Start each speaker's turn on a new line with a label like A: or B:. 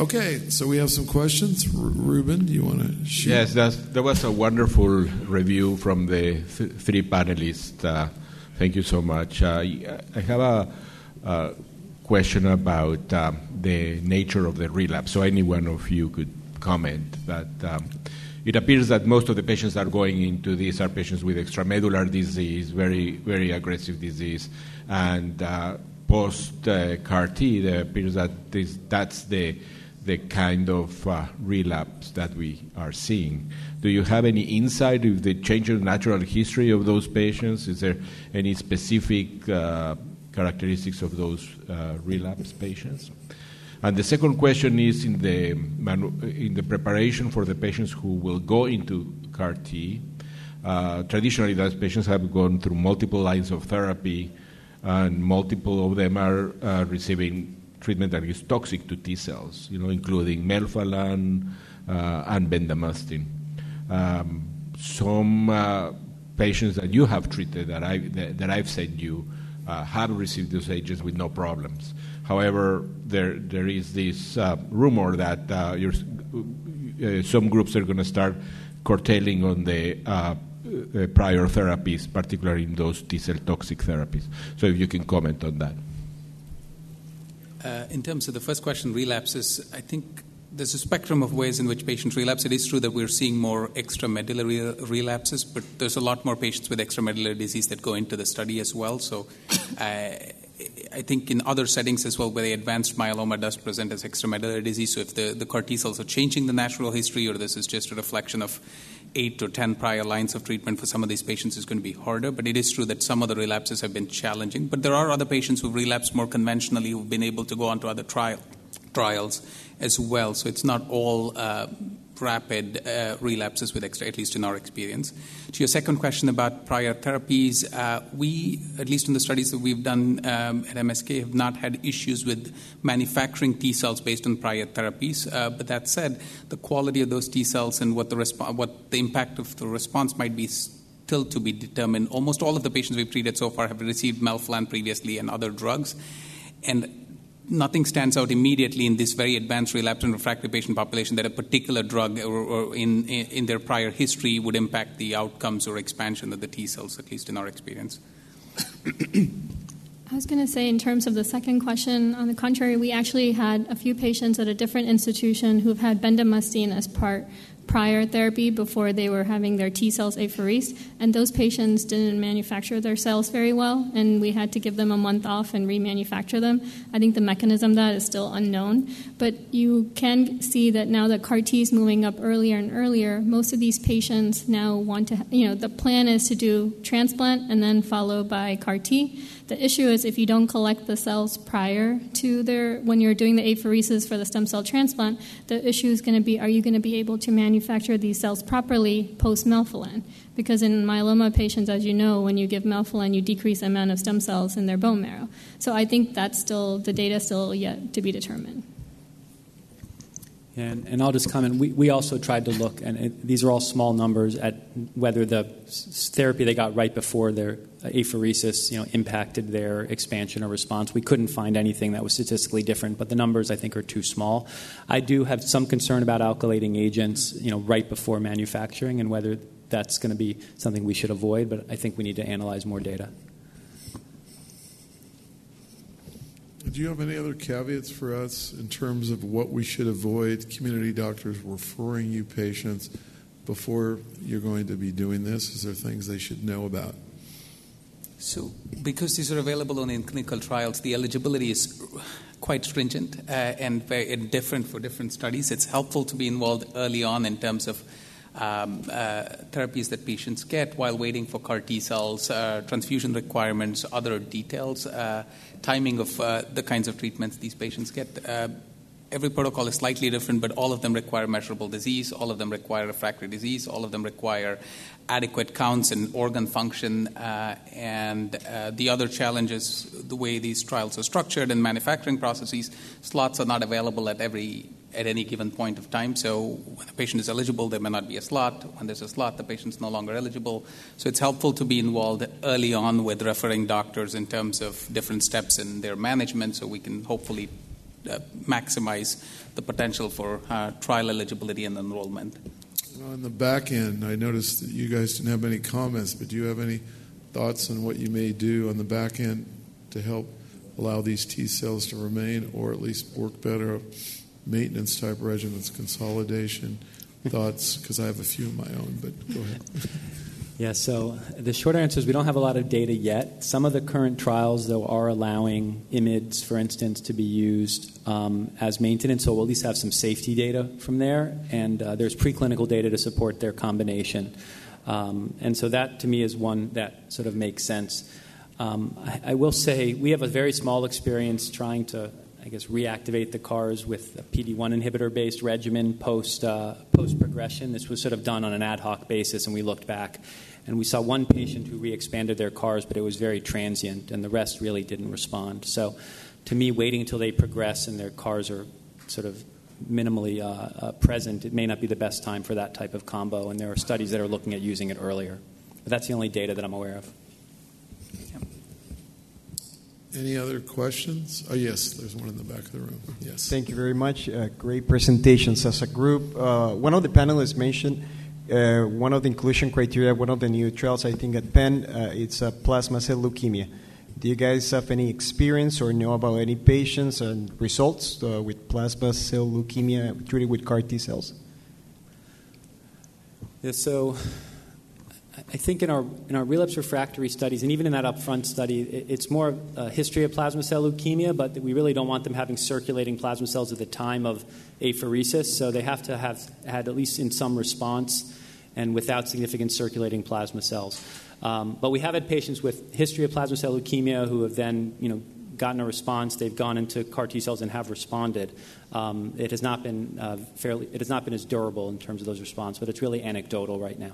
A: Okay, so we have some questions. R- Ruben, do you want to shoot?
B: Yes, that's, that was a wonderful review from the th- three panelists. Uh, thank you so much. Uh, I have a, a question about um, the nature of the relapse. So any one of you could comment that um, it appears that most of the patients that are going into this are patients with extramedullary disease, very very aggressive disease, and uh, post uh, CAR T, it appears that this, that's the the kind of uh, relapse that we are seeing. Do you have any insight of the change in natural history of those patients? Is there any specific uh, characteristics of those uh, relapse patients? And the second question is in the, in the preparation for the patients who will go into CAR T. Uh, traditionally, those patients have gone through multiple lines of therapy, and multiple of them are uh, receiving treatment that is toxic to T cells, you know, including melphalan uh, and bendamustine. Um, some uh, patients that you have treated that, I, that, that I've sent you uh, have received those agents with no problems. However, there, there is this uh, rumor that uh, uh, some groups are going to start curtailing on the prior therapies, particularly in those T cell toxic therapies. So, if you can comment on that.
C: Uh, in terms of the first question, relapses, I think there's a spectrum of ways in which patients relapse. It is true that we're seeing more extramedullary relapses, but there's a lot more patients with extramedullary disease that go into the study as well. So uh, I think in other settings as well, where the advanced myeloma does present as extramedullary disease, so if the, the CAR T cells are changing the natural history or this is just a reflection of eight or ten prior lines of treatment for some of these patients is going to be harder. But it is true that some of the relapses have been challenging. But there are other patients who've relapsed more conventionally who've been able to go on to other trial, trials as well. So it's not all uh, rapid uh, relapses with at least in our experience. To your second question about prior therapies, uh, we, at least in the studies that we've done um, at MSK, have not had issues with manufacturing T cells based on prior therapies. Uh, but that said, the quality of those T cells and what the, resp- what the impact of the response might be still to be determined. Almost all of the patients we've treated so far have received melphalan previously and other drugs. And nothing stands out immediately in this very advanced relapsed and refractory patient population that a particular drug or, or in, in their prior history would impact the outcomes or expansion of the T cells, at least in our experience.
D: I was going to say, in terms of the second question, on the contrary, we actually had a few patients at a different institution who've had bendamustine as part prior therapy before they were having their T cells apheresed, and those patients didn't manufacture their cells very well, and we had to give them a month off and remanufacture them. I think the mechanism that is still unknown, but you can see that now that CAR T is moving up earlier and earlier, most of these patients now want to, you know, the plan is to do transplant and then followed by CAR T. The issue is if you don't collect the cells prior to their, when you're doing the apheresis for the stem cell transplant, the issue is going to be are you going to be able to manufacture these cells properly post melphalan? Because in myeloma patients, as you know, when you give melphalan, you decrease the amount of stem cells in their bone marrow. So I think that's still, the data still yet to be determined.
E: And, and, I'll just comment. We, we also tried to look, and it, these are all small numbers, at whether the therapy they got right before their apheresis, you know, impacted their expansion or response. We couldn't find anything that was statistically different, but the numbers I think are too small. I do have some concern about alkylating agents, you know, right before manufacturing, and whether that's going to be something we should avoid. But I think we need to analyze more data.
A: Do you have any other caveats for us in terms of what we should avoid? Community doctors referring you patients before you're going to be doing this? Is there things they should know about?
C: So, because these are available only in clinical trials, the eligibility is quite stringent uh, and very different for different studies. It's helpful to be involved early on in terms of um, uh, therapies that patients get while waiting for CAR T cells, uh, transfusion requirements, other details, uh, timing of the kinds of treatments these patients get. Every protocol is slightly different, but all of them require measurable disease, all of them require refractory disease, all of them require adequate counts and organ function. And the other challenge is the way these trials are structured and manufacturing processes. Slots are not available at every at any given point of time. So when a patient is eligible, there may not be a slot. When there's a slot, the patient's no longer eligible. So it's helpful to be involved early on with referring doctors in terms of different steps in their management so we can hopefully uh, maximize the potential for uh, trial eligibility and enrollment.
A: On the back end, I noticed that you guys didn't have any comments, but do you have any thoughts on what you may do on the back end to help allow these T cells to remain or at least work better? Maintenance type regimens, consolidation, thoughts? Because I have a few of my own, but go ahead.
E: Yeah, so the short answer is we don't have a lot of data yet. Some of the current trials, though, are allowing IMiDs, for instance, to be used um, as maintenance, so we'll at least have some safety data from there, and uh, there's preclinical data to support their combination. Um, and so that, to me, is one that sort of makes sense. Um, I, I, will say we have a very small experience trying to, I guess, reactivate the CARs with a PD-1 inhibitor-based regimen post uh, post progression. This was sort of done on an ad hoc basis, and we looked back and we saw one patient who re-expanded their CARs, but it was very transient, and the rest really didn't respond. So, to me, waiting until they progress and their CARs are sort of minimally uh, uh, present, it may not be the best time for that type of combo. And there are studies that are looking at using it earlier. But that's the only data that I'm aware of.
A: Any other questions? Oh, yes, there's one in the back of the room. Yes.
F: Thank you very much. Uh, great presentations as a group. Uh, one of the panelists mentioned uh, one of the inclusion criteria, one of the new trials, I think, at Penn, uh, it's a plasma cell leukemia. Do you guys have any experience or know about any patients and results uh, with plasma cell leukemia treated with CAR T cells?
E: Yeah, so I think in our in our relapse refractory studies, and even in that upfront study, it's more a history of plasma cell leukemia, but we really don't want them having circulating plasma cells at the time of apheresis. So they have to have had at least in some response and without significant circulating plasma cells. Um, but we have had patients with history of plasma cell leukemia who have then, you know, gotten a response. They've gone into CAR T cells and have responded. Um, it has not been uh, fairly. It has not been as durable in terms of those responses, but it's really anecdotal right now.